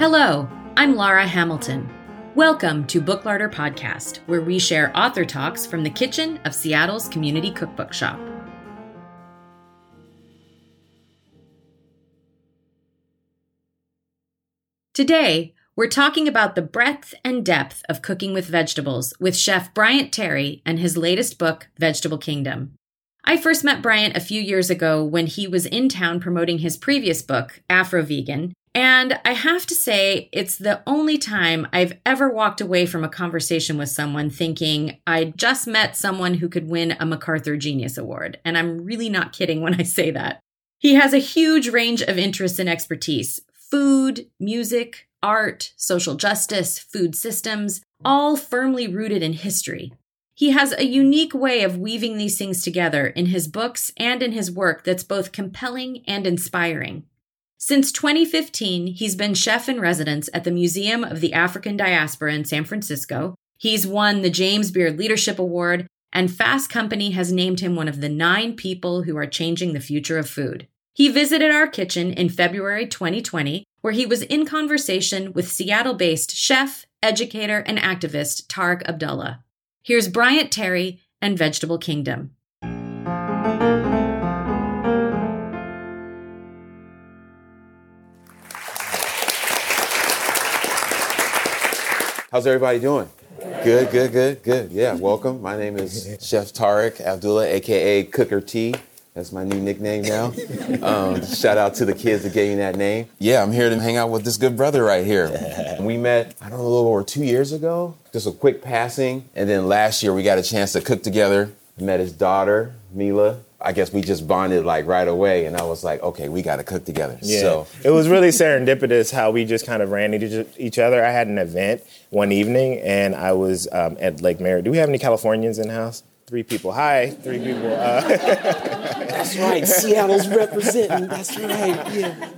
Hello, I'm Laura Hamilton. Welcome to Book Larder Podcast, where we share author talks from the kitchen of Seattle's community cookbook shop. Today, we're talking about the breadth and depth of cooking with vegetables with Chef Bryant Terry and his latest book, Vegetable Kingdom. I first met Bryant a few years ago when he was in town promoting his previous book, Afro Vegan, and I have to say, it's the only time I've ever walked away from a conversation with someone thinking I just met someone who could win a MacArthur Genius Award. And I'm really not kidding when I say that. He has a huge range of interests and expertise food, music, art, social justice, food systems, all firmly rooted in history. He has a unique way of weaving these things together in his books and in his work that's both compelling and inspiring. Since 2015, he's been chef in residence at the Museum of the African Diaspora in San Francisco. He's won the James Beard Leadership Award, and Fast Company has named him one of the nine people who are changing the future of food. He visited our kitchen in February 2020, where he was in conversation with Seattle based chef, educator, and activist Tarik Abdullah. Here's Bryant Terry and Vegetable Kingdom. How's everybody doing? Good, good, good, good. Yeah, welcome. My name is Chef Tarik Abdullah, aka Cooker T. That's my new nickname now. Um, shout out to the kids that gave me that name. Yeah, I'm here to hang out with this good brother right here. We met, I don't know, a little over two years ago. Just a quick passing. And then last year we got a chance to cook together. Met his daughter, Mila. I guess we just bonded like right away, and I was like, okay, we got to cook together. Yeah. So it was really serendipitous how we just kind of ran into each other. I had an event one evening, and I was um, at Lake Merritt. Do we have any Californians in house? Three people. Hi, three people. Uh, that's right, Seattle's representing. That's right. Yeah.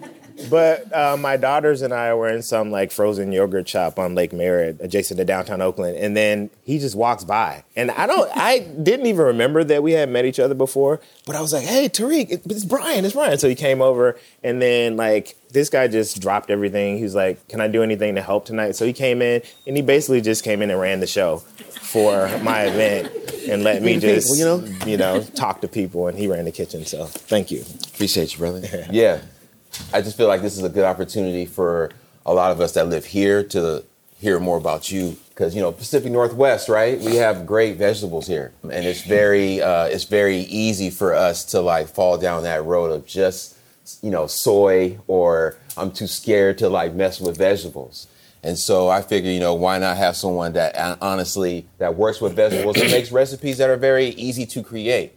But uh, my daughters and I were in some like frozen yogurt shop on Lake Merritt, adjacent to downtown Oakland, and then he just walks by, and I don't, I didn't even remember that we had met each other before, but I was like, "Hey, Tarik, it's Bryant, it's Bryant." So he came over, and then like this guy just dropped everything. He was like, "Can I do anything to help tonight?" So he came in, and he basically just came in and ran the show for my event and let me just, you know, you know, talk to people, and he ran the kitchen. So thank you. Appreciate you, brother. yeah. I just feel like this is a good opportunity for a lot of us that live here to hear more about you because you know Pacific Northwest, right? We have great vegetables here, and it's very uh, it's very easy for us to like fall down that road of just you know soy or I'm too scared to like mess with vegetables. And so I figure, you know, why not have someone that uh, honestly that works with vegetables and makes recipes that are very easy to create.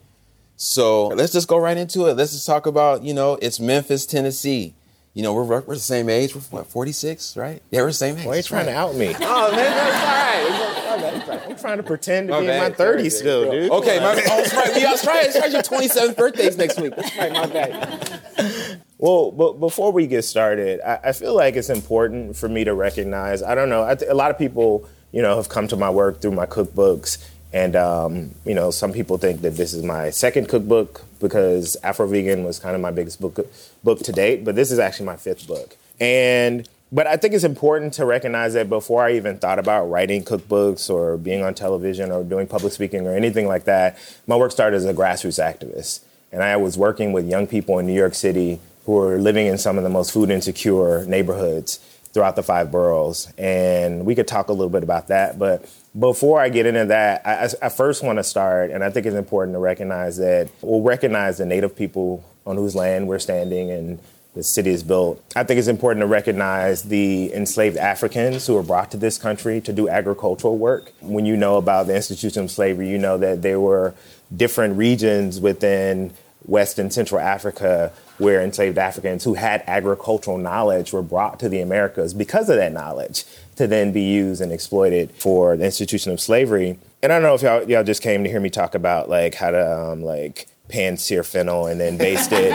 So let's just go right into it. Let's just talk about, you know, it's Memphis, Tennessee. You know, we're, we're the same age. We're what, 46, right? Yeah, we're the same age. Why are you trying right. to out me? Oh, man, that's all right. I'm trying to pretend to be in my 30s still, dude. Okay, my, oh, that's right. Yeah, that's right. It's right. Your 27th birthday's next week. That's right, my bad. Well, but before we get started, I, I, feel like it's important for me to recognize. I don't know. I th- a lot of people, you know, have come to my work through my cookbooks, and um, you know, some people think that this is my second cookbook because Afro Vegan was kind of my biggest book book to date. But this is actually my fifth book, and but I think it's important to recognize that before I even thought about writing cookbooks or being on television or doing public speaking or anything like that, my work started as a grassroots activist. And I was working with young people in New York City who are living in some of the most food insecure neighborhoods throughout the five boroughs. And we could talk a little bit about that. But before I get into that, I, I first want to start, and I think it's important to recognize that we'll recognize the native people on whose land we're standing and the city is built. I think it's important to recognize the enslaved Africans who were brought to this country to do agricultural work. When you know about the institution of slavery, you know that there were different regions within West and Central Africa where enslaved Africans who had agricultural knowledge were brought to the Americas because of that knowledge to then be used and exploited for the institution of slavery. And I don't know if y'all, y'all just came to hear me talk about like how to um, like pan sear fennel and then baste it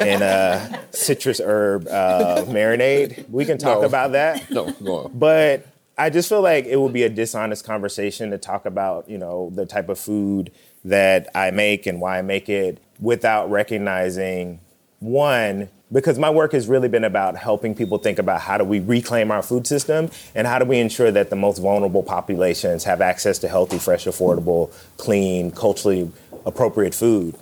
in a citrus herb uh, marinade. We can talk No. about that. No, go on. But I just feel like it would be a dishonest conversation to talk about, you know, the type of food that I make and why I make it without recognizing one, because my work has really been about helping people think about how do we reclaim our food system and how do we ensure that the most vulnerable populations have access to healthy, fresh, affordable, clean, culturally appropriate food.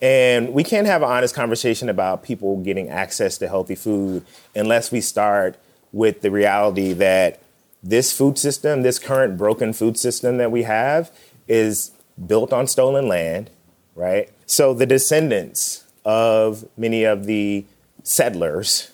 And we can't have an honest conversation about people getting access to healthy food unless we start with the reality that this food system, this current broken food system that we have, is built on stolen land, right? So the descendants of many of the settlers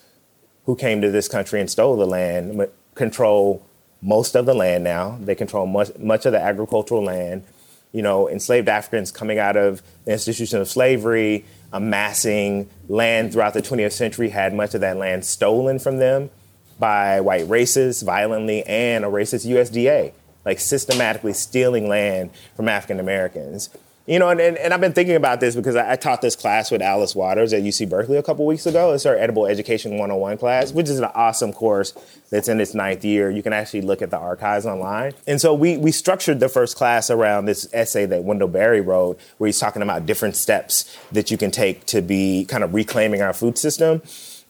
who came to this country and stole the land control most of the land now. They control much, much of the agricultural land. You know, enslaved Africans coming out of the institution of slavery, amassing land throughout the 20th century, had much of that land stolen from them by white racists violently and a racist USDA, like systematically stealing land from African Americans. You know, and, and, and, I've been thinking about this because I, I, taught this class with Alice Waters at UC Berkeley a couple weeks ago. It's our Edible Education 101 class, which is an awesome course that's in its ninth year. You can actually look at the archives online. And so we, we structured the first class around this essay that Wendell Berry wrote, where he's talking about different steps that you can take to be kind of reclaiming our food system.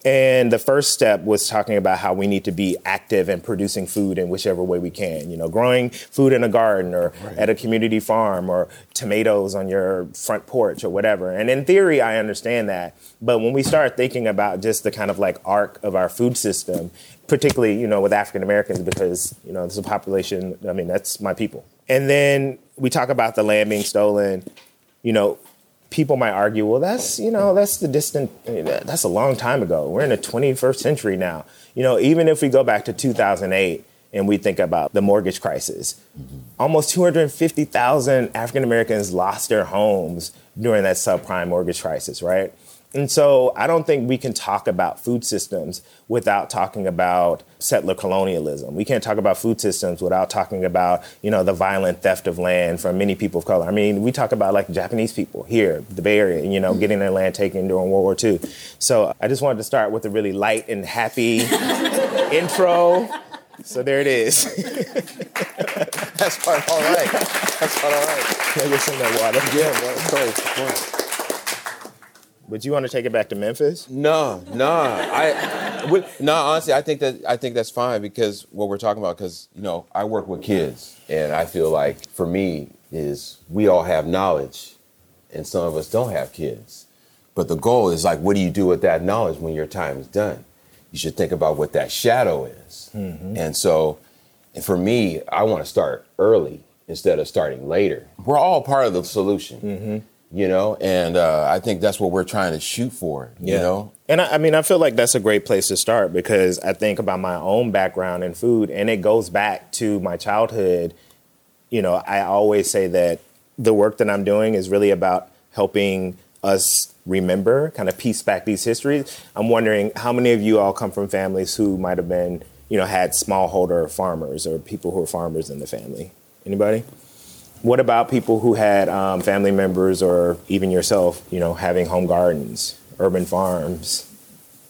And the first step was talking about how we need to be active and producing food in whichever way we can. You know, growing food in a garden or right. at a community farm or tomatoes on your front porch or whatever. And in theory, I understand that. But when we start thinking about just the kind of like arc of our food system, particularly, you know, with African Americans, because, you know, there's a population, I mean, that's my people. And then we talk about the land being stolen. You know, people might argue, well, that's you know that's the distant that's a long time ago. We're in the 21st century now. You know, even if we go back to 2008 and we think about the mortgage crisis, mm-hmm. almost 250,000 African Americans lost their homes during that subprime mortgage crisis, right? And so I don't think we can talk about food systems without talking about settler colonialism. We can't talk about food systems without talking about, you know, the violent theft of land from many people of color. I mean, we talk about like Japanese people here, the Bay Area, you know, mm-hmm. getting their land taken during World War II. So I just wanted to start with a really light and happy intro. So there it is. That's part all right. That's part all right. Can I get some of that water? Yeah, well, But you want to take it back to Memphis? No, no. I no, honestly, I think that I think that's fine because what we're talking about because you know I work with kids and I feel like for me is we all have knowledge and some of us don't have kids. But the goal is like what do you do with that knowledge when your time is done? You should think about what that shadow is. Mm-hmm. And so and for me, I want to start early instead of starting later. We're all part of the solution. Mm-hmm you know? And uh, i think that's what we're trying to shoot for you yeah. know? And I, I, mean i feel like that's a great place to start because i think about my own background in food and it goes back to my childhood. You know i always say that the work that i'm doing is really about helping us remember kind of piece back these histories. I'm wondering how many of you all come from families who might have been you know had smallholder farmers or people who are farmers in the family? Anybody what about people who had um, family members or even yourself, you know, having home gardens, urban farms?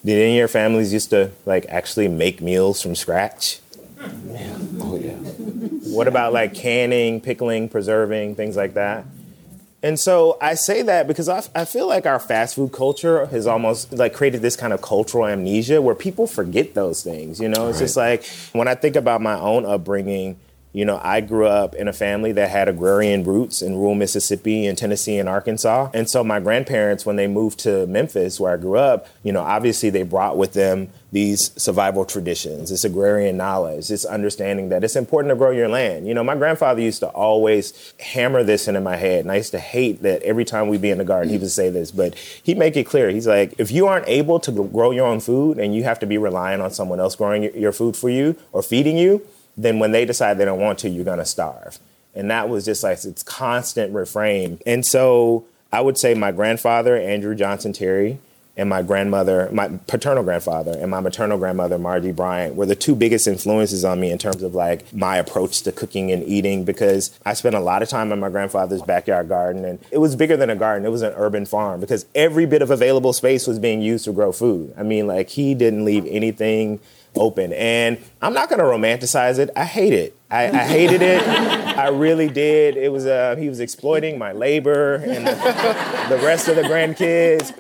Did any of your families used to like actually make meals from scratch? Yeah. Oh yeah. What about like canning, pickling, preserving, things like that? And so I say that because I, I feel like our fast food culture has almost like created this kind of cultural amnesia where people forget those things. You know, it's right. just like when I think about my own upbringing you know, I grew up in a family that had agrarian roots in rural Mississippi and Tennessee and Arkansas. And so my grandparents, when they moved to Memphis, where I grew up, you know, obviously they brought with them these survival traditions, this agrarian knowledge, this understanding that it's important to grow your land. You know, my grandfather used to always hammer this into my head, and I used to hate that every time we'd be in the garden, he would say this, but he'd make it clear. He's like, if you aren't able to grow your own food and you have to be relying on someone else growing your food for you or feeding you, then when they decide they don't want to, you're gonna starve. And that was just like its constant refrain. And so I would say my grandfather, Andrew Johnson Terry, and my grandmother, my paternal grandfather, and my maternal grandmother, Margie Bryant, were the two biggest influences on me in terms of like my approach to cooking and eating because I spent a lot of time in my grandfather's backyard garden and it was bigger than a garden, it was an urban farm because every bit of available space was being used to grow food. I mean, like he didn't leave anything open. And I'm not to romanticize it. I hate it. I, I hated it. I really did. It was uh, he was exploiting my labor and the, the rest of the grandkids.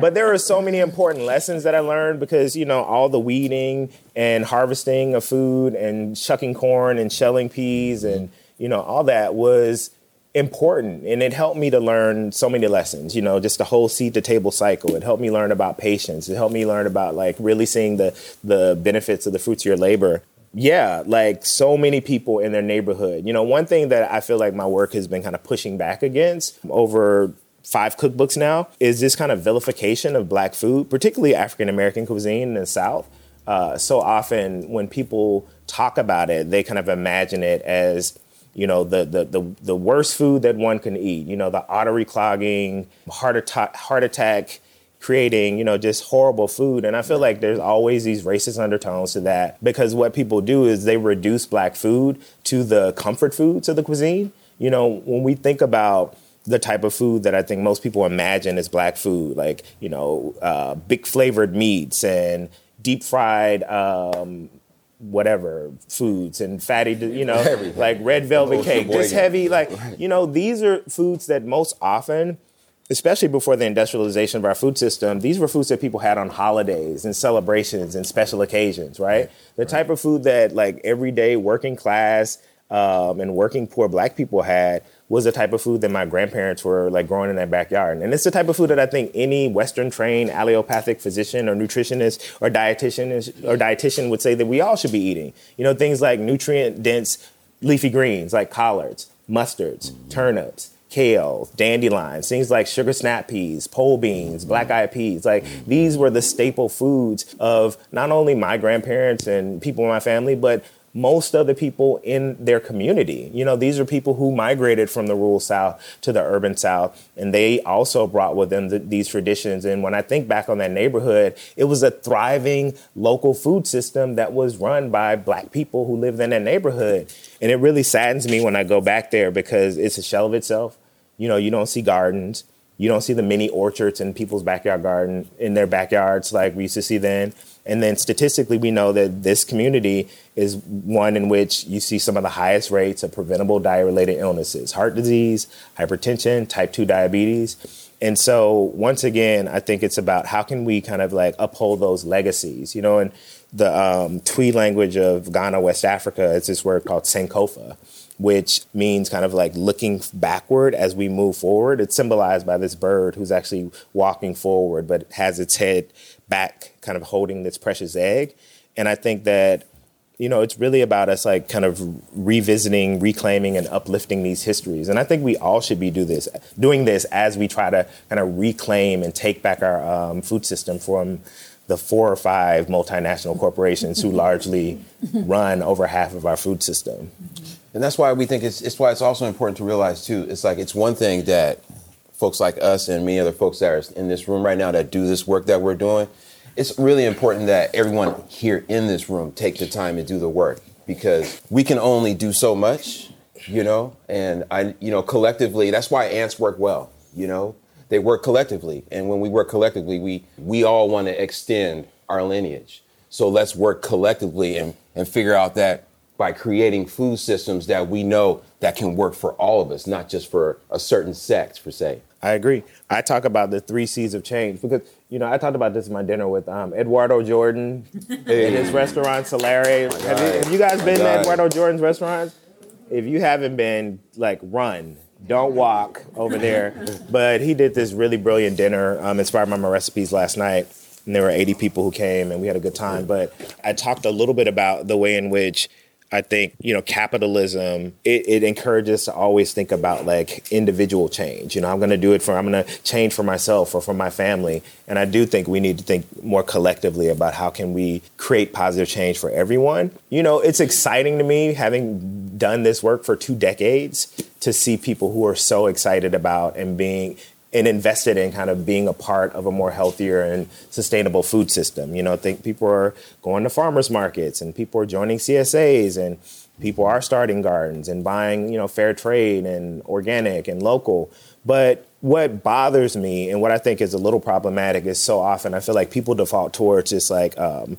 but there are so many important lessons that I learned because, you know, all the weeding and harvesting of food and shucking corn and shelling peas and, you know, all that was important and it helped me to learn so many lessons you know just the whole seed to table cycle. It helped me learn about patience. It helped me learn about like really seeing the the benefits of the fruits of your labor. Yeah like so many people in their neighborhood. You know one thing that i feel like my work has been kind of pushing back against over five cookbooks now is this kind of vilification of black food particularly african american cuisine in the south. Uh, so often when people talk about it they kind of imagine it as you know, the, the, the, the worst food that one can eat, you know, the artery clogging, heart attack, heart attack creating, you know, just horrible food. And I feel like there's always these racist undertones to that because what people do is they reduce black food to the comfort foods of the cuisine. You know, when we think about the type of food that I think most people imagine as black food, like, you know, uh, big flavored meats and deep fried um, whatever foods and fatty, you know, Everything. like red velvet cake, just heavy. Like, right. you know, these are foods that most often, especially before the industrialization of our food system, these were foods that people had on holidays and celebrations and special occasions, right? The type of food that like everyday working class um, and working poor black people had was the type of food that my grandparents were like growing in their backyard. And it's the type of food that I think any Western trained allopathic physician or nutritionist or dietitian or dietitian would say that we all should be eating. You know, things like nutrient dense leafy greens like collards, mustards, turnips, kale, dandelions, things like sugar snap peas, pole beans, black eyed peas. Like these were the staple foods of not only my grandparents and people in my family, but most of the people in their community. You know, these are people who migrated from the rural South to the urban South, and they also brought with them the, these traditions. And when I think back on that neighborhood, it was a thriving local food system that was run by Black people who lived in that neighborhood. And it really saddens me when I go back there because it's a shell of itself. You know, you don't see gardens. You don't see the mini orchards in people's backyard garden in their backyards like we used to see then. And then statistically, we know that this community is one in which you see some of the highest rates of preventable diet related illnesses heart disease, hypertension, type 2 diabetes. And so, once again, I think it's about how can we kind of like uphold those legacies, you know, and the um, Twi language of Ghana, West Africa, it's this word called Sankofa, which means kind of like looking backward as we move forward. It's symbolized by this bird who's actually walking forward, but has its head back, kind of holding this precious egg. And I think that you know, it's really about us like kind of revisiting, reclaiming, and uplifting these histories. And I think we all should be do this, doing this as we try to kind of reclaim and take back our um, food system from the four or five multinational corporations who largely run over half of our food system. And that's why we think it's, it's why it's also important to realize too. It's like it's one thing that folks like us and many other folks that are in this room right now that do this work that we're doing it's really important that everyone here in this room take the time and do the work because we can only do so much, you know, and I, you know, collectively, that's why ants work well, you know, they work collectively. And when we work collectively, we, we all want to extend our lineage. So let's work collectively and, and figure out that by creating food systems that we know that can work for all of us, not just for a certain sect per se. I agree. I talk about the three C's of change because you know I talked about this in my dinner with um, Eduardo Jordan hey. in his restaurant Salare. Have you, have you, guys been to Eduardo Jordan's restaurants? If you haven't been, like, run. Don't walk over there. but he did this really brilliant dinner, um, inspired by my recipes last night. And there were 80 people who came, and we had a good time. But I talked a little bit about the way in which I think, you know, capitalism, it, it, encourages to always think about like individual change. You know, I'm going to do it for, I'm going to change for myself or for my family. And I do think we need to think more collectively about how can we create positive change for everyone. You know, it's exciting to me having done this work for two decades to see people who are so excited about and being and invested in kind of being a part of a more healthier and sustainable food system. You know, I think people are going to farmers markets and people are joining CSAs and people are starting gardens and buying, you know, fair trade and organic and local. But what bothers me and what I think is a little problematic is so often I feel like people default towards just like um,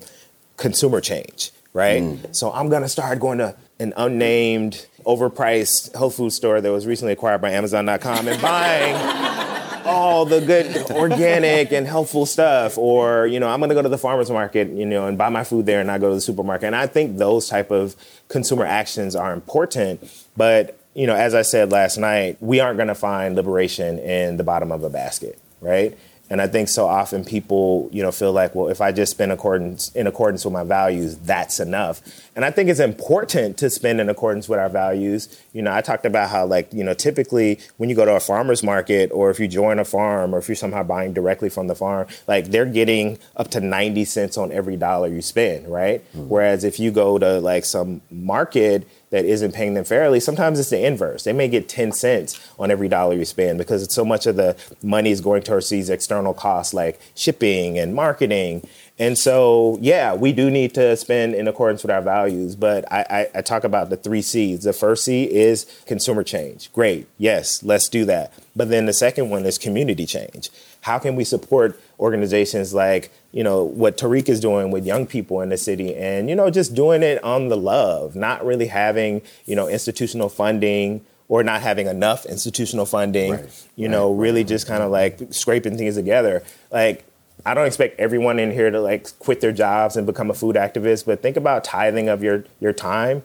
consumer change, right? Mm. So I'm gonna start going to an unnamed, overpriced health food store that was recently acquired by Amazon.com and buying all the good organic and healthful stuff or you know i'm going to go to the farmers market you know and buy my food there and not go to the supermarket. And i think those type of consumer actions are important but you know as i said last night we aren't going to find liberation in the bottom of a basket right and I think so often people, you know, feel like, well, if I just spend accordance in accordance with my values, that's enough. And I think it's important to spend in accordance with our values. You know, I talked about how like, you know, typically when you go to a farmer's market or if you join a farm or if you're somehow buying directly from the farm, like they're getting up to 90 cents on every dollar you spend, right? Mm-hmm. Whereas if you go to like some market, that isn't paying them fairly, sometimes it's the inverse. They may get 10 cents on every dollar you spend because so much of the money is going towards these external costs like shipping and marketing. And so, yeah, we do need to spend in accordance with our values. But I, I, I talk about the three C's. The first C is consumer change. Great. Yes, let's do that. But then the second one is community change. How can we support organizations like you know what Tarik is doing with young people in the city, and you know just doing it on the love, not really having you know institutional funding or not having enough institutional funding. Right. You right. know, really just kind of like scraping things together. Like I don't expect everyone in here to like quit their jobs and become a food activist, but think about tithing of your your time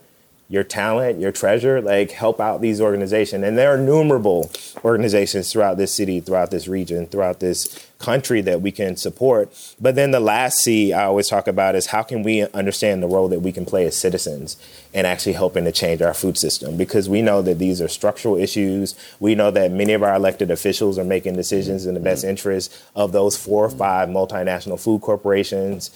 your talent, your treasure, like help out these organizations. And there are innumerable organizations throughout this city, throughout this region, throughout this country that we can support. But then the last C I always talk about is how can we understand the role that we can play as citizens and actually helping to change our food system? Because we know that these are structural issues. We know that many of our elected officials are making decisions in the best mm-hmm. interest of those four or five multinational food corporations.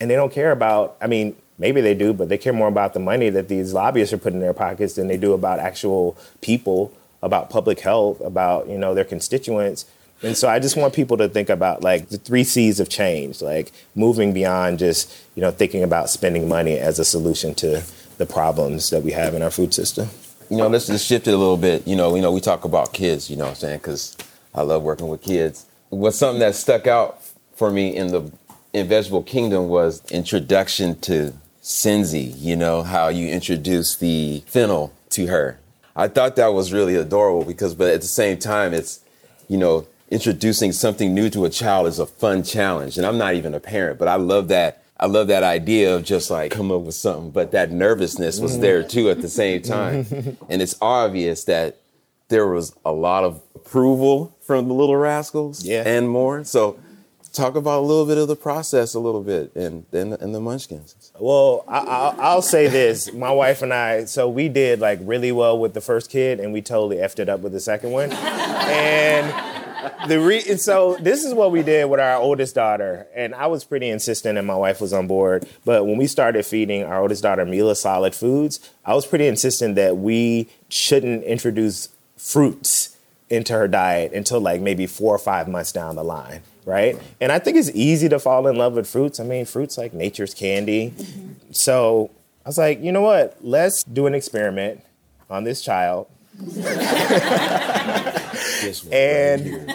And they don't care about, I mean, Maybe they do, but they care more about the money that these lobbyists are putting in their pockets than they do about actual people, about public health, about you know their constituents. And so I just want people to think about like the three C's of change, like moving beyond just you know thinking about spending money as a solution to the problems that we have in our food system. You know, let's just shift it a little bit. You know, you know, we talk about kids. You know, what I'm saying because I love working with kids. What's something that stuck out for me in the in Vegetable Kingdom was introduction to Zenzi, you know, how you introduced the fennel to her. I thought that was really adorable because, but at the same time, it's, you know, introducing something new to a child is a fun challenge. And I'm not even a parent, but I love that. I love that idea of just like come up with something, but that nervousness was there too at the same time. and it's obvious that there was a lot of approval from the little rascals yeah. and more. So talk about a little bit of the process a little bit and then and the munchkins. Well I, will say this. My wife and i so we did like really well with the first kid and we totally effed it up with the second one. And the re- and so this is what we did with our oldest daughter. And i was pretty insistent and my wife was on board. But when we started feeding our oldest daughter mila solid foods i was pretty insistent that we shouldn't introduce fruits into her diet until like maybe four or five months down the line right? And I think it's easy to fall in love with fruits. I mean, fruits like nature's candy. Mm-hmm. So I was like, you know what? Let's do an experiment on this child. and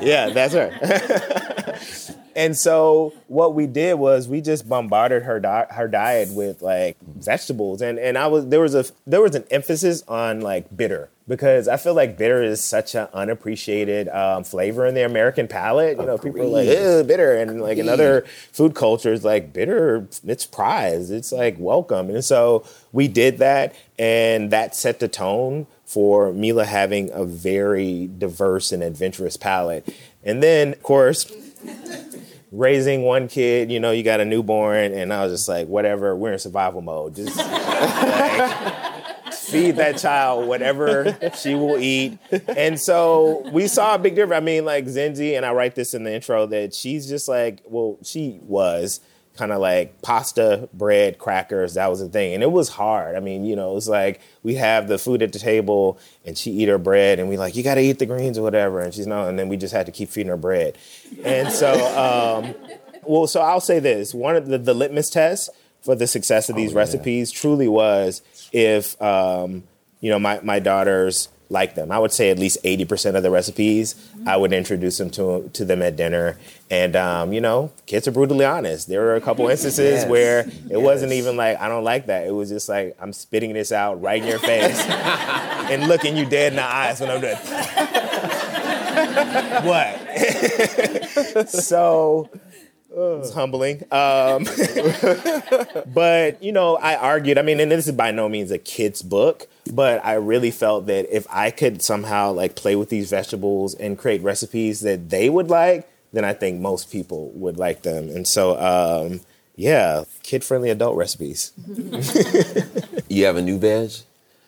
yeah, that's her. and so what we did was we just bombarded her di- her diet with like vegetables, and and I was there was a there was an emphasis on like bitter because I feel like bitter is such an unappreciated um, flavor in the American palate. You know, Agreed. people are like, bitter. And like in other food cultures, like bitter, it's prized, It's like welcome. And so we did that, and that set the tone for Mila having a very diverse and adventurous palate. And then, of course, raising one kid, you know, you got a newborn, and I was just like, whatever, we're in survival mode. Just like, feed that child whatever she will eat. And so we saw a big difference. I mean, like Zenzi, and I write this in the intro that she's just like, well, she was kind of like pasta, bread, crackers. That was the thing. And it was hard. I mean, you know, it's like we have the food at the table and she eat her bread and we like, you got to eat the greens or whatever. And she's no, and then we just had to keep feeding her bread. And so, um, well, so I'll say this one of the, the litmus tests for the success of these oh, yeah. recipes truly was if um, you know my, my daughters like them. I would say at least eighty percent of the recipes I would introduce them to to them at dinner, and um, you know, kids are brutally honest. There were a couple instances yes. where it yes. wasn't even like I don't like that. It was just like I'm spitting this out right in your face and looking you dead in the eyes when I'm doing. what? so it's humbling. Um, but you know, I argued. I mean, and this is by no means a kid's book, but I really felt that if I could somehow like play with these vegetables and create recipes that they would like, then I think most people would like them. And so, um, yeah, kid-friendly adult recipes. you have a new veg?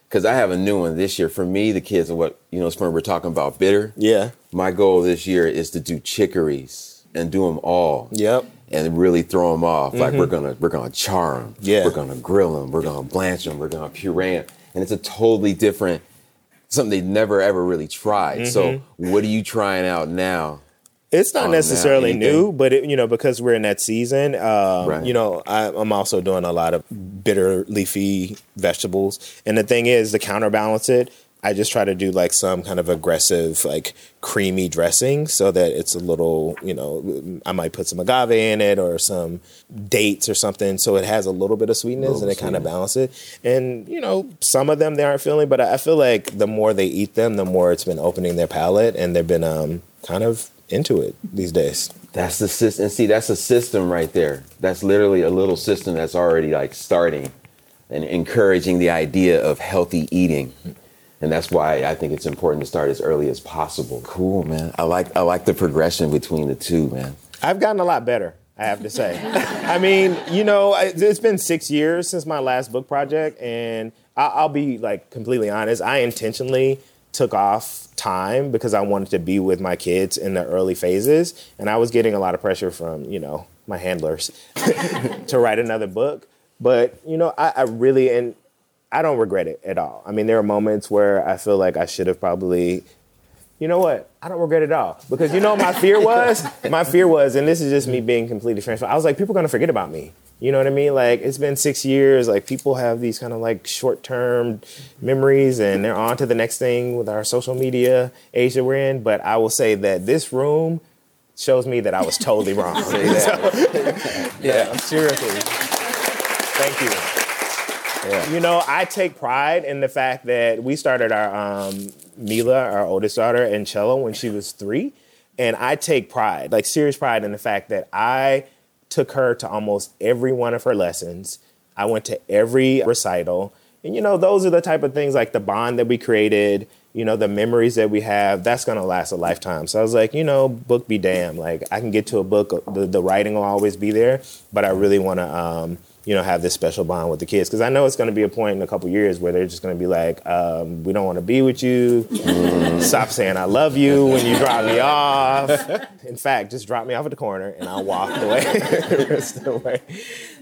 Because I have a new one this year. For me, the kids are what you know. When we're talking about bitter. Yeah. My goal this year is to do chicories and do them all. Yep. And really throw them off. Mm-hmm. Like we're gonna we're gonna char them. Yeah. We're gonna grill them. We're gonna blanch them. We're gonna puree them. And it's a totally different something they never ever really tried. Mm-hmm. So what are you trying out now? It's not necessarily new, but it, you know because we're in that season. Um, right. You know, I, I'm also doing a lot of bitter leafy vegetables, and the thing is to counterbalance it. I just try to do like some kind of aggressive, like creamy dressing so that it's a little, you know, I might put some agave in it or some dates or something so it has a little bit of sweetness and it kind of balances it. And, you know, some of them they aren't feeling, but I feel like the more they eat them, the more it's been opening their palate and they've been um, kind of into it these days. That's the system. And see, that's a system right there. That's literally a little system that's already like starting and encouraging the idea of healthy eating and that's why I think it's important to start as early as possible. Cool, man. I like I like the progression between the two, man. I've gotten a lot better. I have to say. I mean, you know, it's been six years since my last book project, and I'll be like completely honest. I intentionally took off time because I wanted to be with my kids in the early phases, and I was getting a lot of pressure from you know my handlers to write another book. But you know, I, I really and I don't regret it at all. I mean, there are moments where I feel like I should have probably, you know what? I don't regret it at all because you know my fear was, my fear was, and this is just me being completely transparent. I was like, people are gonna forget about me. You know what I mean? Like it's been six years. Like people have these kind of like short term memories, and they're on to the next thing with our social media age that we're in. But I will say that this room shows me that I was totally wrong. yeah. so, yeah, seriously. Thank you. You know, I take pride in the fact that we started our um, Mila, our oldest daughter, in cello when she was three, and I take pride, like serious pride, in the fact that I took her to almost every one of her lessons. I went to every recital, and you know, those are the type of things like the bond that we created. You know, the memories that we have, that's gonna last a lifetime. So I was like, you know, book be damned. Like I can get to a book, the, the writing will always be there, but I really wanna. Um, you know, have this special bond with the kids. Because I know it's going to be a point in a couple years where they're just going to be like, um, we don't want to be with you. Mm. Stop saying I love you when you drop me off. In fact, just drop me off at the corner and I'll walk the rest of the way.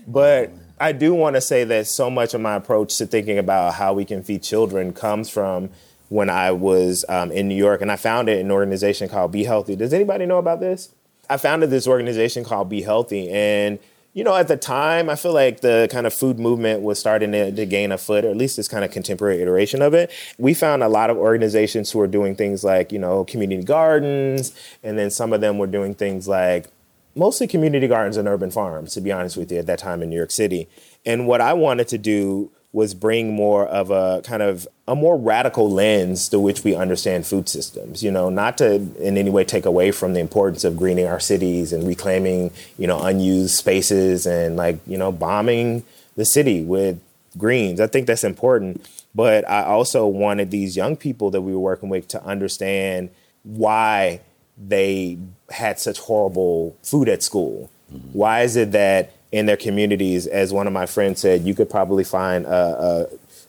But I do want to say that so much of my approach to thinking about how we can feed children comes from when I was um, in New York and I founded an organization called Be Healthy. Does anybody know about this? I founded this organization called Be Healthy and you know, at the time, I feel like the kind of food movement was starting to, to, gain a foot, or at least this kind of contemporary iteration of it. We found a lot of organizations who were doing things like, you know, community gardens, and then some of them were doing things like mostly community gardens and urban farms, to be honest with you, at that time in New York City. And what I wanted to do was bring more of a kind of a more radical lens to which we understand food systems. You know, not to in any way take away from the importance of greening our cities and reclaiming, you know, unused spaces and like, you know, bombing the city with greens. I think that's important. But I also wanted these young people that we were working with to understand why they had such horrible food at school. Mm-hmm. Why is it that in their communities, as one of my friends said, you could probably find a,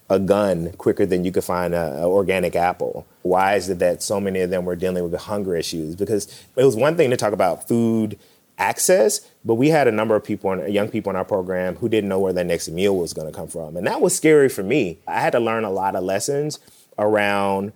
a, a gun quicker than you could find an organic apple. Why is it that so many of them were dealing with hunger issues? Because it was one thing to talk about food access, but we had a number of people, young people in our program, who didn't know where their next meal was going to come from, and that was scary for me. I had to learn a lot of lessons around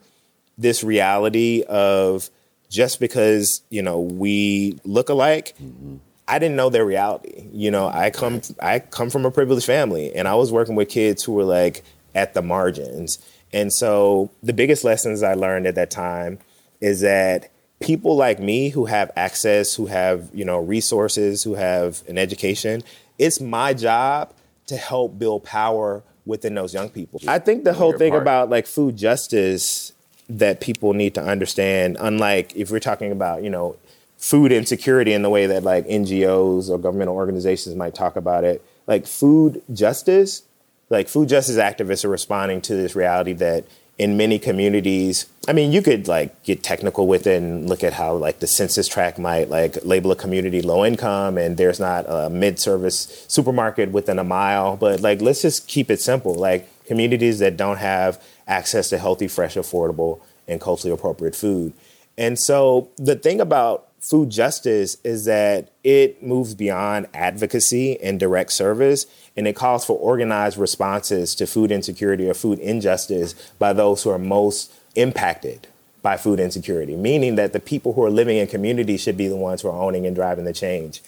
this reality of just because you know we look alike. Mm-hmm I didn't know their reality. You know, I come I come from a privileged family and I was working with kids who were like at the margins. And so the biggest lessons I learned at that time is that people like me who have access, who have, you know, resources, who have an education, it's my job to help build power within those young people. I think the whole thing part. about like food justice that people need to understand. Unlike if we're talking about, you know, food insecurity in the way that like NGOs or governmental organizations might talk about it, like food justice, like food justice activists are responding to this reality that in many communities i mean you could like get technical with it and look at how like the census tract might like label a community low income and there's not a mid-service supermarket within a mile. But like let's just keep it simple. Like communities that don't have access to healthy fresh affordable and culturally appropriate food. And so the thing about food justice is that it moves beyond advocacy and direct service and it calls for organized responses to food insecurity or food injustice by those who are most impacted by food insecurity, meaning that the people who are living in communities should be the ones who are owning and driving the change.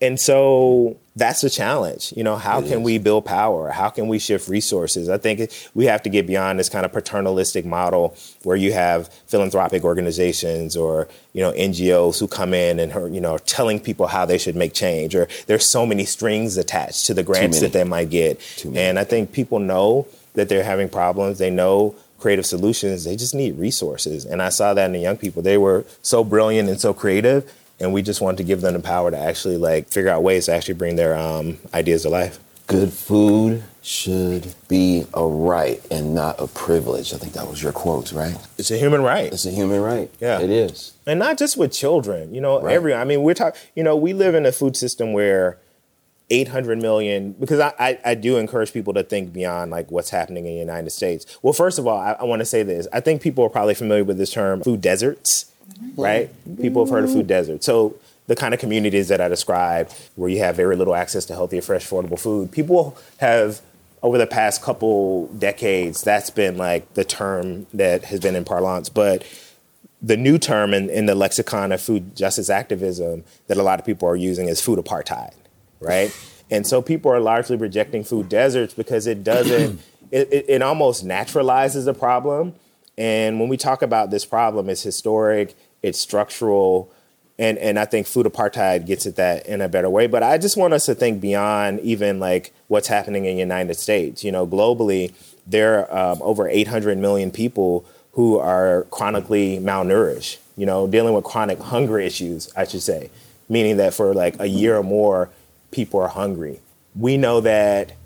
And so that's the challenge. You know, how it can is. we build power? How can we shift resources? I think we have to get beyond this kind of paternalistic model where you have philanthropic organizations or, you know, NGOs who come in and, are, you know, telling people how they should make change or there's so many strings attached to the grants that they might get. And I think people know that they're having problems. They know creative solutions. They just need resources. And I saw that in the young people. They were so brilliant and so creative and we just wanted to give them the power to actually like figure out ways to actually bring their um, ideas to life. Good food should be a right and not a privilege. I think that was your quote, right? It's a human right. It's a human right. Yeah, it is. And not just with children. You know, right. every. I mean, we're talking. You know, we live in a food system where 800 million because I, I, I, do encourage people to think beyond like what's happening in the united states well first of all i, I want to say this i think people are probably familiar with this term food deserts right? People have heard of food deserts. So the kind of communities that I described, where you have very little access to healthy, fresh, affordable food, people have over the past couple decades, that's been like the term that has been in parlance. But the new term in, in the lexicon of food justice activism that a lot of people are using is food apartheid, right? And so people are largely rejecting food deserts because it doesn't, it, it, it almost naturalizes the problem and when we talk about this problem, it's historic, it's structural, and and I think food apartheid gets at that in a better way. But I just want us to think beyond even like what's happening in the United States. You know, globally, there are um, over 800 million people who are chronically malnourished. You know, dealing with chronic hunger issues, I should say, meaning that for like a year or more, people are hungry. We know that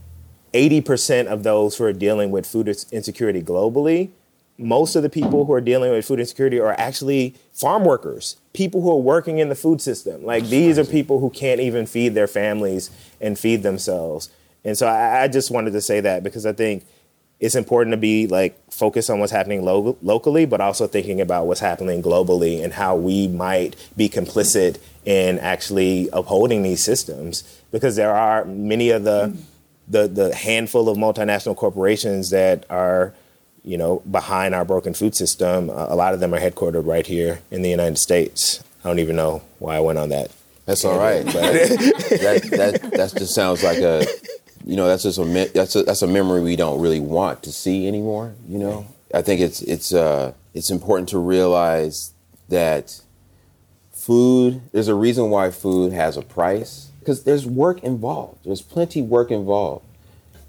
80% of those who are dealing with food insecurity globally most of the people who are dealing with food insecurity are actually farm workers, people who are working in the food system. Like these are people who can't even feed their families and feed themselves. And so I, I just wanted to say that because I think it's important to be like focused on what's happening lo- locally, but also thinking about what's happening globally and how we might be complicit in actually upholding these systems. Because there are many of the the, the handful of multinational corporations that are you know, behind our broken food system. A lot of them are headquartered right here in the United States. I don't even know why I went on that. That's all right, but that, that that just sounds like a, you know, that's just a that's a, that's a memory we don't really want to see anymore. You know, I think it's it's uh it's important to realize that food. There's a reason why food has a price because there's work involved. There's plenty work involved.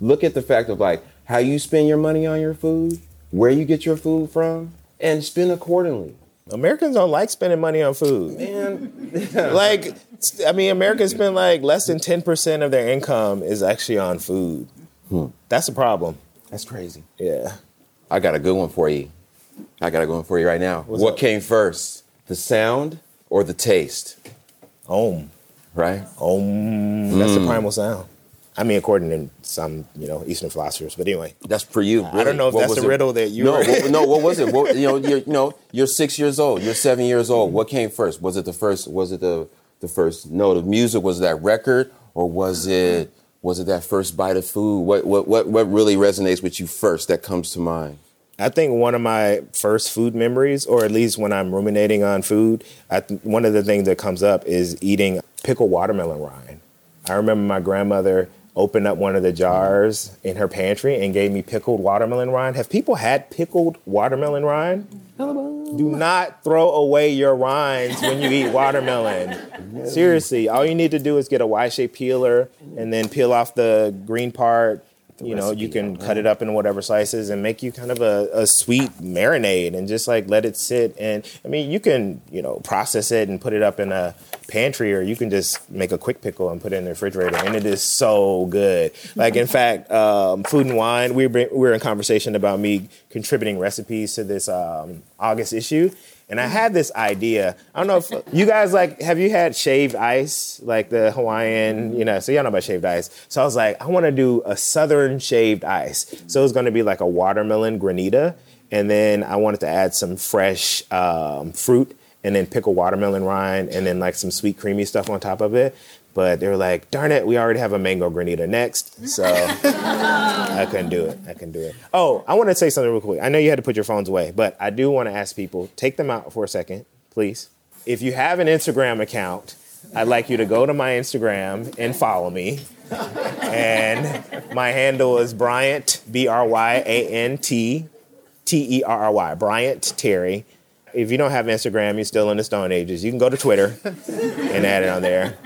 Look at the fact of like how you spend your money on your food where you get your food from, and spend accordingly. Americans don't like spending money on food. Man, like, I mean, Americans spend like less than 10% of their income is actually on food. Hmm. That's a problem. That's crazy. Yeah. I got a good one for you. I got a good one for you right now. What's what up? came first, the sound or the taste? Om. Right? Om. That's the hmm. primal sound. I mean, according to some, you know, Eastern philosophers. But anyway, that's for you. Really. I don't know if what that's a riddle that you. No, what, no. What was it? What, you know, you're, you know, you're six years old. You're seven years old. What came first? Was it the first? Was it the the first note of music? Was it that record, or was it was it that first bite of food? What what what what really resonates with you first? That comes to mind. I think one of my first food memories, or at least when I'm ruminating on food, th- one of the things that comes up is eating pickled watermelon rind. I remember my grandmother opened up one of the jars in her pantry and gave me pickled watermelon rind. Have people had pickled watermelon rind? Do not throw away your rinds when you eat watermelon. Seriously, all you need to do is get a Y-shaped peeler and then peel off the green part, you know, you can cut it up in whatever slices and make you kind of a, a sweet marinade and just like let it sit. And I mean, you can, you know, process it and put it up in a pantry or you can just make a quick pickle and put it in the refrigerator and it is so good. Like, in fact, um, Food and Wine, we were, we were in conversation about me contributing recipes to this um, August issue. And I had this idea. I don't know if you guys like, have you had shaved ice, like the Hawaiian, you know, so y'all know about shaved ice. So I was like, I want to do a southern shaved ice. So it's going to be like a watermelon granita. And then I wanted to add some fresh um, fruit and then pickle watermelon rind and then like some sweet creamy stuff on top of it. But they were like, darn it, we already have a mango granita next. So I couldn't do it. I couldn't do it. Oh, I want to say something real quick. I know you had to put your phones away, but I do want to ask people take them out for a second, please. If you have an Instagram account, I'd like you to go to my Instagram and follow me. And my handle is Bryant, B R Y A N T T E R R Y, Bryant Terry. If you don't have Instagram, you're still in the Stone Ages. You can go to Twitter and add it on there.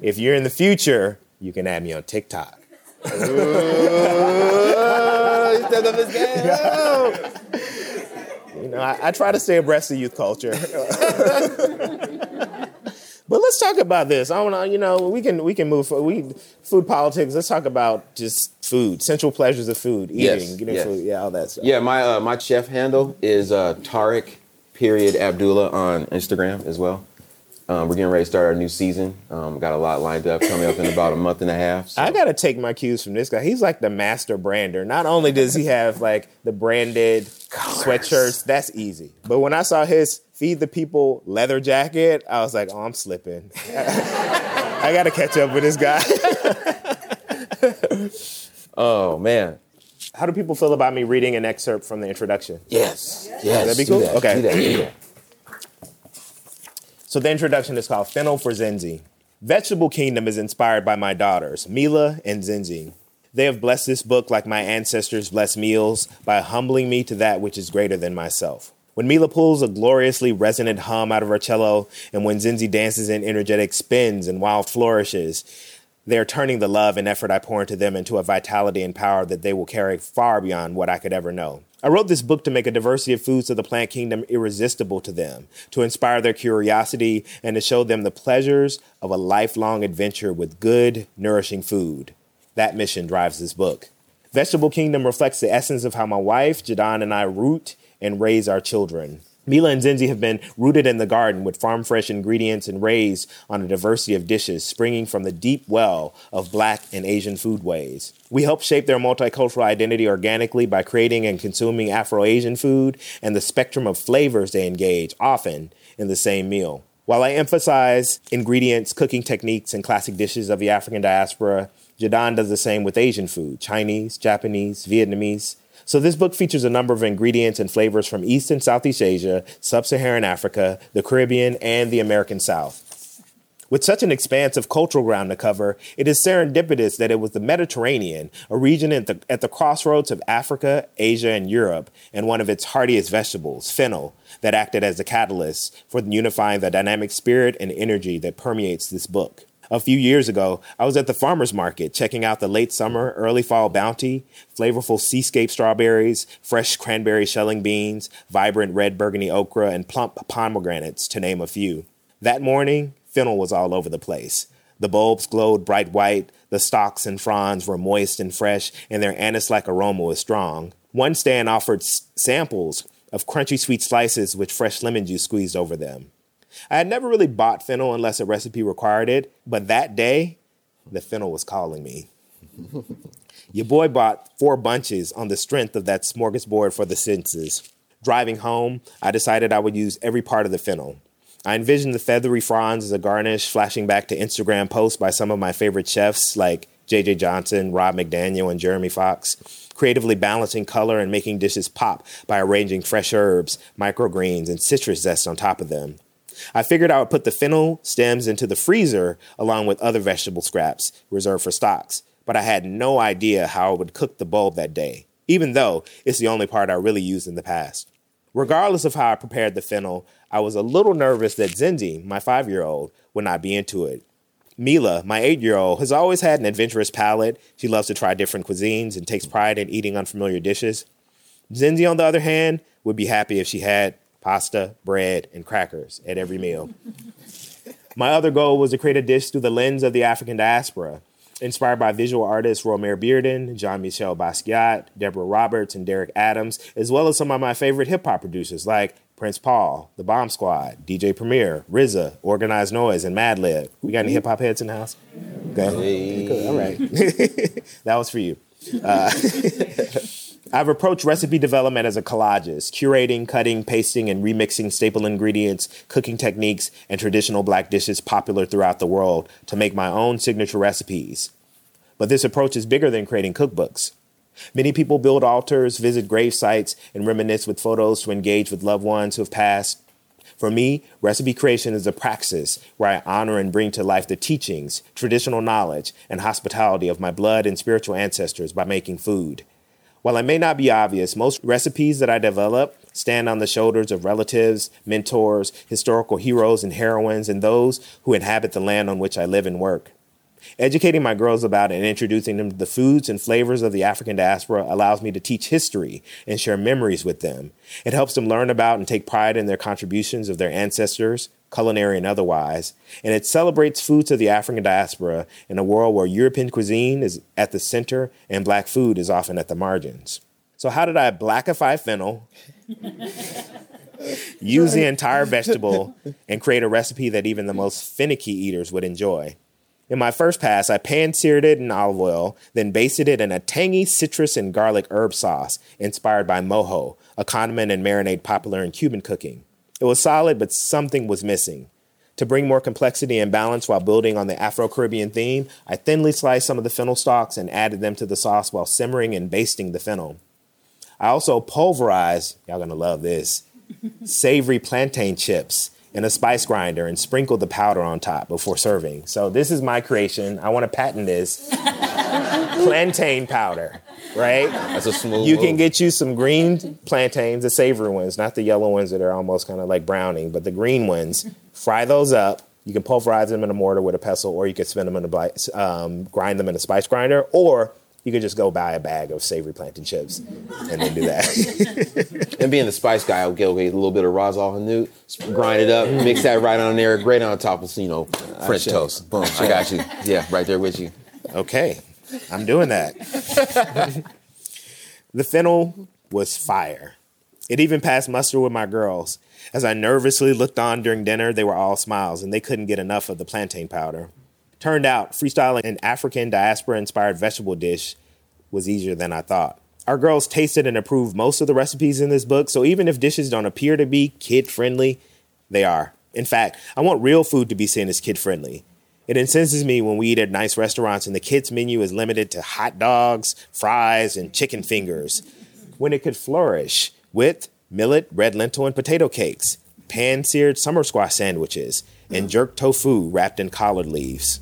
If you're in the future, you can add me on TikTok. You know, I, I, try to stay abreast of youth culture. but let's talk about this. I want to, you know, we can we can move we food politics. Let's talk about just food, central pleasures of food, eating, yes, getting yes. food, yeah, all that stuff. Yeah, my uh, my chef handle is uh, Tarik period Abdullah on Instagram as well. Um, we're getting ready to start our new season. Um, got a lot lined up coming up in about a month and a half. So. I got to take my cues from this guy. He's like the master brander. Not only does he have like the branded Colors. sweatshirts, that's easy. But when I saw his feed the people leather jacket, I was like, oh, I'm slipping. I got to catch up with this guy. oh man. How do people feel about me reading an excerpt from the introduction? Yes. Yes. That'd be cool. That. Okay. Do that. Do that. So the introduction is called Fennel for Zenzi. Vegetable Kingdom is inspired by my daughters, Mila and Zenzi. They have blessed this book like my ancestors blessed meals by humbling me to that which is greater than myself. When Mila pulls a gloriously resonant hum out of her cello, and when Zenzi dances in energetic spins and wild flourishes, they are turning the love and effort I pour into them into a vitality and power that they will carry far beyond what I could ever know. I wrote this book to make a diversity of foods of the plant kingdom irresistible to them, to inspire their curiosity, and to show them the pleasures of a lifelong adventure with good, nourishing food. That mission drives this book. Vegetable Kingdom reflects the essence of how my wife, Jidan, and I root and raise our children. Mila and Zenzi have been rooted in the garden with farm fresh ingredients and raised on a diversity of dishes springing from the deep well of Black and Asian foodways. We help shape their multicultural identity organically by creating and consuming Afro Asian food and the spectrum of flavors they engage, often in the same meal. While I emphasize ingredients, cooking techniques, and classic dishes of the African diaspora, Jidan does the same with Asian food Chinese, Japanese, Vietnamese, so, this book features a number of ingredients and flavors from East and Southeast Asia, Sub Saharan Africa, the Caribbean, and the American South. With such an expanse of cultural ground to cover, it is serendipitous that it was the Mediterranean, a region at the, at the crossroads of Africa, Asia, and Europe, and one of its hardiest vegetables, fennel, that acted as the catalyst for unifying the dynamic spirit and energy that permeates this book. A few years ago, I was at the farmer's market checking out the late summer, early fall bounty, flavorful seascape strawberries, fresh cranberry shelling beans, vibrant red burgundy okra, and plump pomegranates, to name a few. That morning, fennel was all over the place. The bulbs glowed bright white, the stalks and fronds were moist and fresh, and their anise like aroma was strong. One stand offered s- samples of crunchy sweet slices with fresh lemon juice squeezed over them. I had never really bought fennel unless a recipe required it, but that day, the fennel was calling me. Your boy bought four bunches on the strength of that smorgasbord for the senses. Driving home, I decided I would use every part of the fennel. I envisioned the feathery fronds as a garnish, flashing back to Instagram posts by some of my favorite chefs like JJ Johnson, Rob McDaniel, and Jeremy Fox, creatively balancing color and making dishes pop by arranging fresh herbs, microgreens, and citrus zest on top of them. I figured I would put the fennel stems into the freezer along with other vegetable scraps reserved for stocks, but I had no idea how I would cook the bulb that day, even though it's the only part I really used in the past. Regardless of how I prepared the fennel, I was a little nervous that Zenzi, my five year old, would not be into it. Mila, my eight year old, has always had an adventurous palate. She loves to try different cuisines and takes pride in eating unfamiliar dishes. Zenzi, on the other hand, would be happy if she had pasta, bread, and crackers at every meal. my other goal was to create a dish through the lens of the African diaspora. Inspired by visual artists Romare Bearden, Jean Michel Basquiat, Deborah Roberts, and Derek Adams, as well as some of my favorite hip hop producers like Prince Paul, The Bomb Squad, DJ Premier, RZA, Organized Noise, and Madlib. We got any hip hop heads in the house? Okay. Hey. All right. that was for you. Uh, I've approached recipe development as a collagist, curating, cutting, pasting, and remixing staple ingredients, cooking techniques, and traditional black dishes popular throughout the world to make my own signature recipes. But this approach is bigger than creating cookbooks. Many people build altars, visit grave sites, and reminisce with photos to engage with loved ones who have passed. For me, recipe creation is a praxis where I honor and bring to life the teachings, traditional knowledge, and hospitality of my blood and spiritual ancestors by making food. While it may not be obvious, most recipes that I develop stand on the shoulders of relatives, mentors, historical heroes and heroines, and those who inhabit the land on which I live and work. Educating my girls about and introducing them to the foods and flavors of the African diaspora allows me to teach history and share memories with them. It helps them learn about and take pride in their contributions of their ancestors, culinary and otherwise. And it celebrates foods of the African diaspora in a world where European cuisine is at the center and black food is often at the margins. So, how did I blackify fennel? use the entire vegetable and create a recipe that even the most finicky eaters would enjoy. In my first pass, I pan seared it in olive oil, then basted it in a tangy citrus and garlic herb sauce inspired by mojo, a condiment and marinade popular in Cuban cooking. It was solid, but something was missing. To bring more complexity and balance while building on the Afro Caribbean theme, I thinly sliced some of the fennel stalks and added them to the sauce while simmering and basting the fennel. I also pulverized, y'all gonna love this, savory plantain chips in a spice grinder and sprinkle the powder on top before serving. So this is my creation. I want to patent this. plantain powder, right? That's a smooth. You can get you some green plantains, the savory ones, not the yellow ones that are almost kind of like browning, but the green ones. Fry those up. You can pulverize them in a mortar with a pestle, or you can spin them in a um, grind them in a spice grinder, or you could just go buy a bag of savory plantain chips and then do that. and being the spice guy, I'll get okay, a little bit of Ras Al Hanout, grind it up, mix that right on there, great on top of you know French toast. Boom, I got you. Yeah, right there with you. Okay, I'm doing that. the fennel was fire. It even passed muster with my girls. As I nervously looked on during dinner, they were all smiles and they couldn't get enough of the plantain powder. Turned out, freestyling an African diaspora inspired vegetable dish was easier than I thought. Our girls tasted and approved most of the recipes in this book, so even if dishes don't appear to be kid friendly, they are. In fact, I want real food to be seen as kid friendly. It incenses me when we eat at nice restaurants and the kids' menu is limited to hot dogs, fries, and chicken fingers, when it could flourish with millet, red lentil, and potato cakes, pan seared summer squash sandwiches, and jerk tofu wrapped in collard leaves.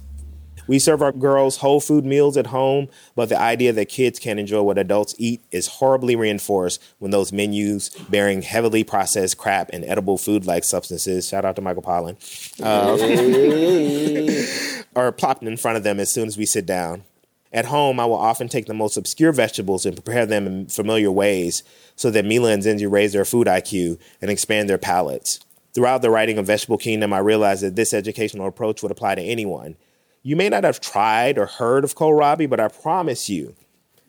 We serve our girls whole food meals at home, but the idea that kids can't enjoy what adults eat is horribly reinforced when those menus bearing heavily processed crap and edible food like substances, shout out to Michael Pollan, uh, are plopped in front of them as soon as we sit down. At home, I will often take the most obscure vegetables and prepare them in familiar ways so that Mila and Zenzi raise their food IQ and expand their palates. Throughout the writing of Vegetable Kingdom, I realized that this educational approach would apply to anyone you may not have tried or heard of kohlrabi, but I promise you,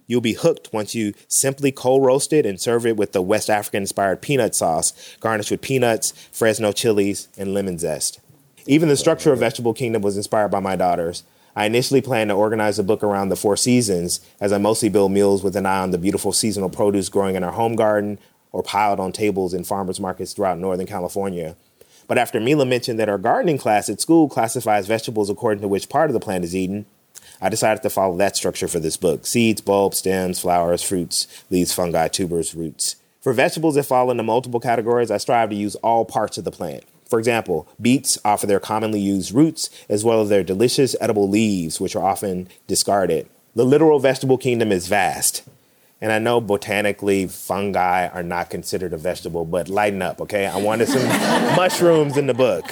you'll be hooked once you simply cold roast it and serve it with the West African inspired peanut sauce, garnished with peanuts, Fresno chilies, and lemon zest. Even the structure of Vegetable Kingdom was inspired by my daughters. I initially planned to organize the book around the four seasons, as I mostly build meals with an eye on the beautiful seasonal produce growing in our home garden or piled on tables in farmers markets throughout Northern California. But after Mila mentioned that our gardening class at school classifies vegetables according to which part of the plant is eaten, I decided to follow that structure for this book seeds, bulbs, stems, flowers, fruits, leaves, fungi, tubers, roots. For vegetables that fall into multiple categories, I strive to use all parts of the plant. For example, beets offer their commonly used roots as well as their delicious edible leaves, which are often discarded. The literal vegetable kingdom is vast. And I know botanically fungi are not considered a vegetable, but lighten up, okay? I wanted some mushrooms in the book.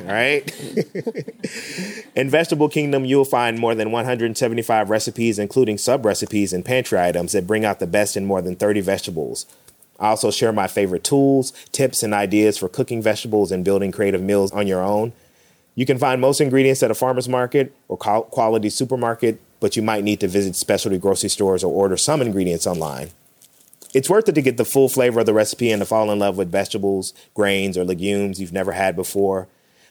All right. in Vegetable Kingdom, you'll find more than 175 recipes, including sub recipes and pantry items that bring out the best in more than 30 vegetables. I also share my favorite tools, tips, and ideas for cooking vegetables and building creative meals on your own. You can find most ingredients at a farmer's market or quality supermarket, but you might need to visit specialty grocery stores or order some ingredients online. It's worth it to get the full flavor of the recipe and to fall in love with vegetables, grains, or legumes you've never had before.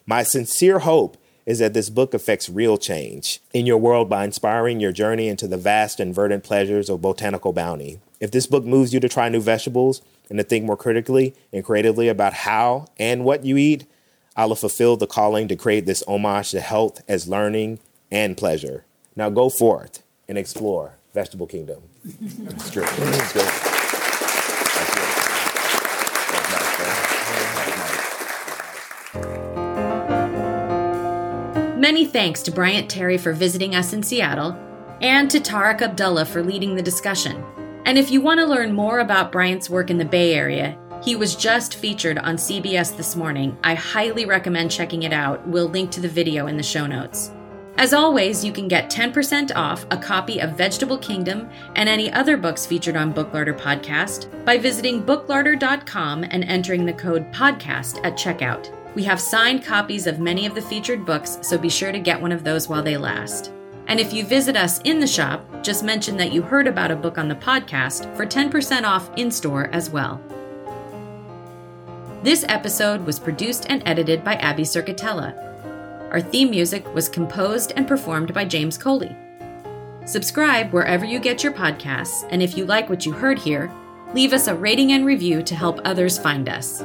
My sincere hope is that this book affects real change in your world by inspiring your journey into the vast and verdant pleasures of botanical bounty. If this book moves you to try new vegetables and to think more critically and creatively about how and what you eat, I'll have fulfilled the calling to create this homage to health as learning and pleasure. Now go forth and explore Vegetable Kingdom. That's good. That's good. Many thanks to Bryant Terry for visiting us in Seattle and to Tarik Abdullah for leading the discussion. And if you want to learn more about Bryant's work in the Bay Area, he was just featured on CBS this morning. I highly recommend checking it out. We'll link to the video in the show notes. As always, you can get 10% off a copy of Vegetable Kingdom and any other books featured on Book Larder Podcast by visiting booklarder.com and entering the code PODCAST at checkout. We have signed copies of many of the featured books, so be sure to get one of those while they last. And if you visit us in the shop, just mention that you heard about a book on the podcast for 10% off in store as well. This episode was produced and edited by Abby Circatella. Our theme music was composed and performed by James Coley. Subscribe wherever you get your podcasts, and if you like what you heard here, leave us a rating and review to help others find us.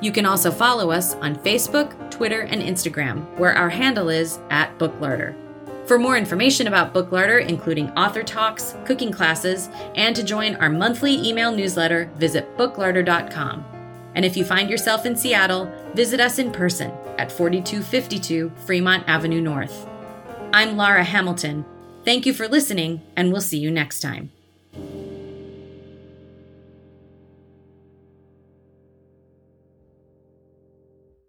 You can also follow us on Facebook, Twitter, and Instagram, where our handle is at Booklarder. For more information about Book Larder, including author talks, cooking classes, and to join our monthly email newsletter, visit booklarder.com. And if you find yourself in Seattle, visit us in person at 4252 Fremont Avenue North. I'm Laura Hamilton. Thank you for listening, and we'll see you next time.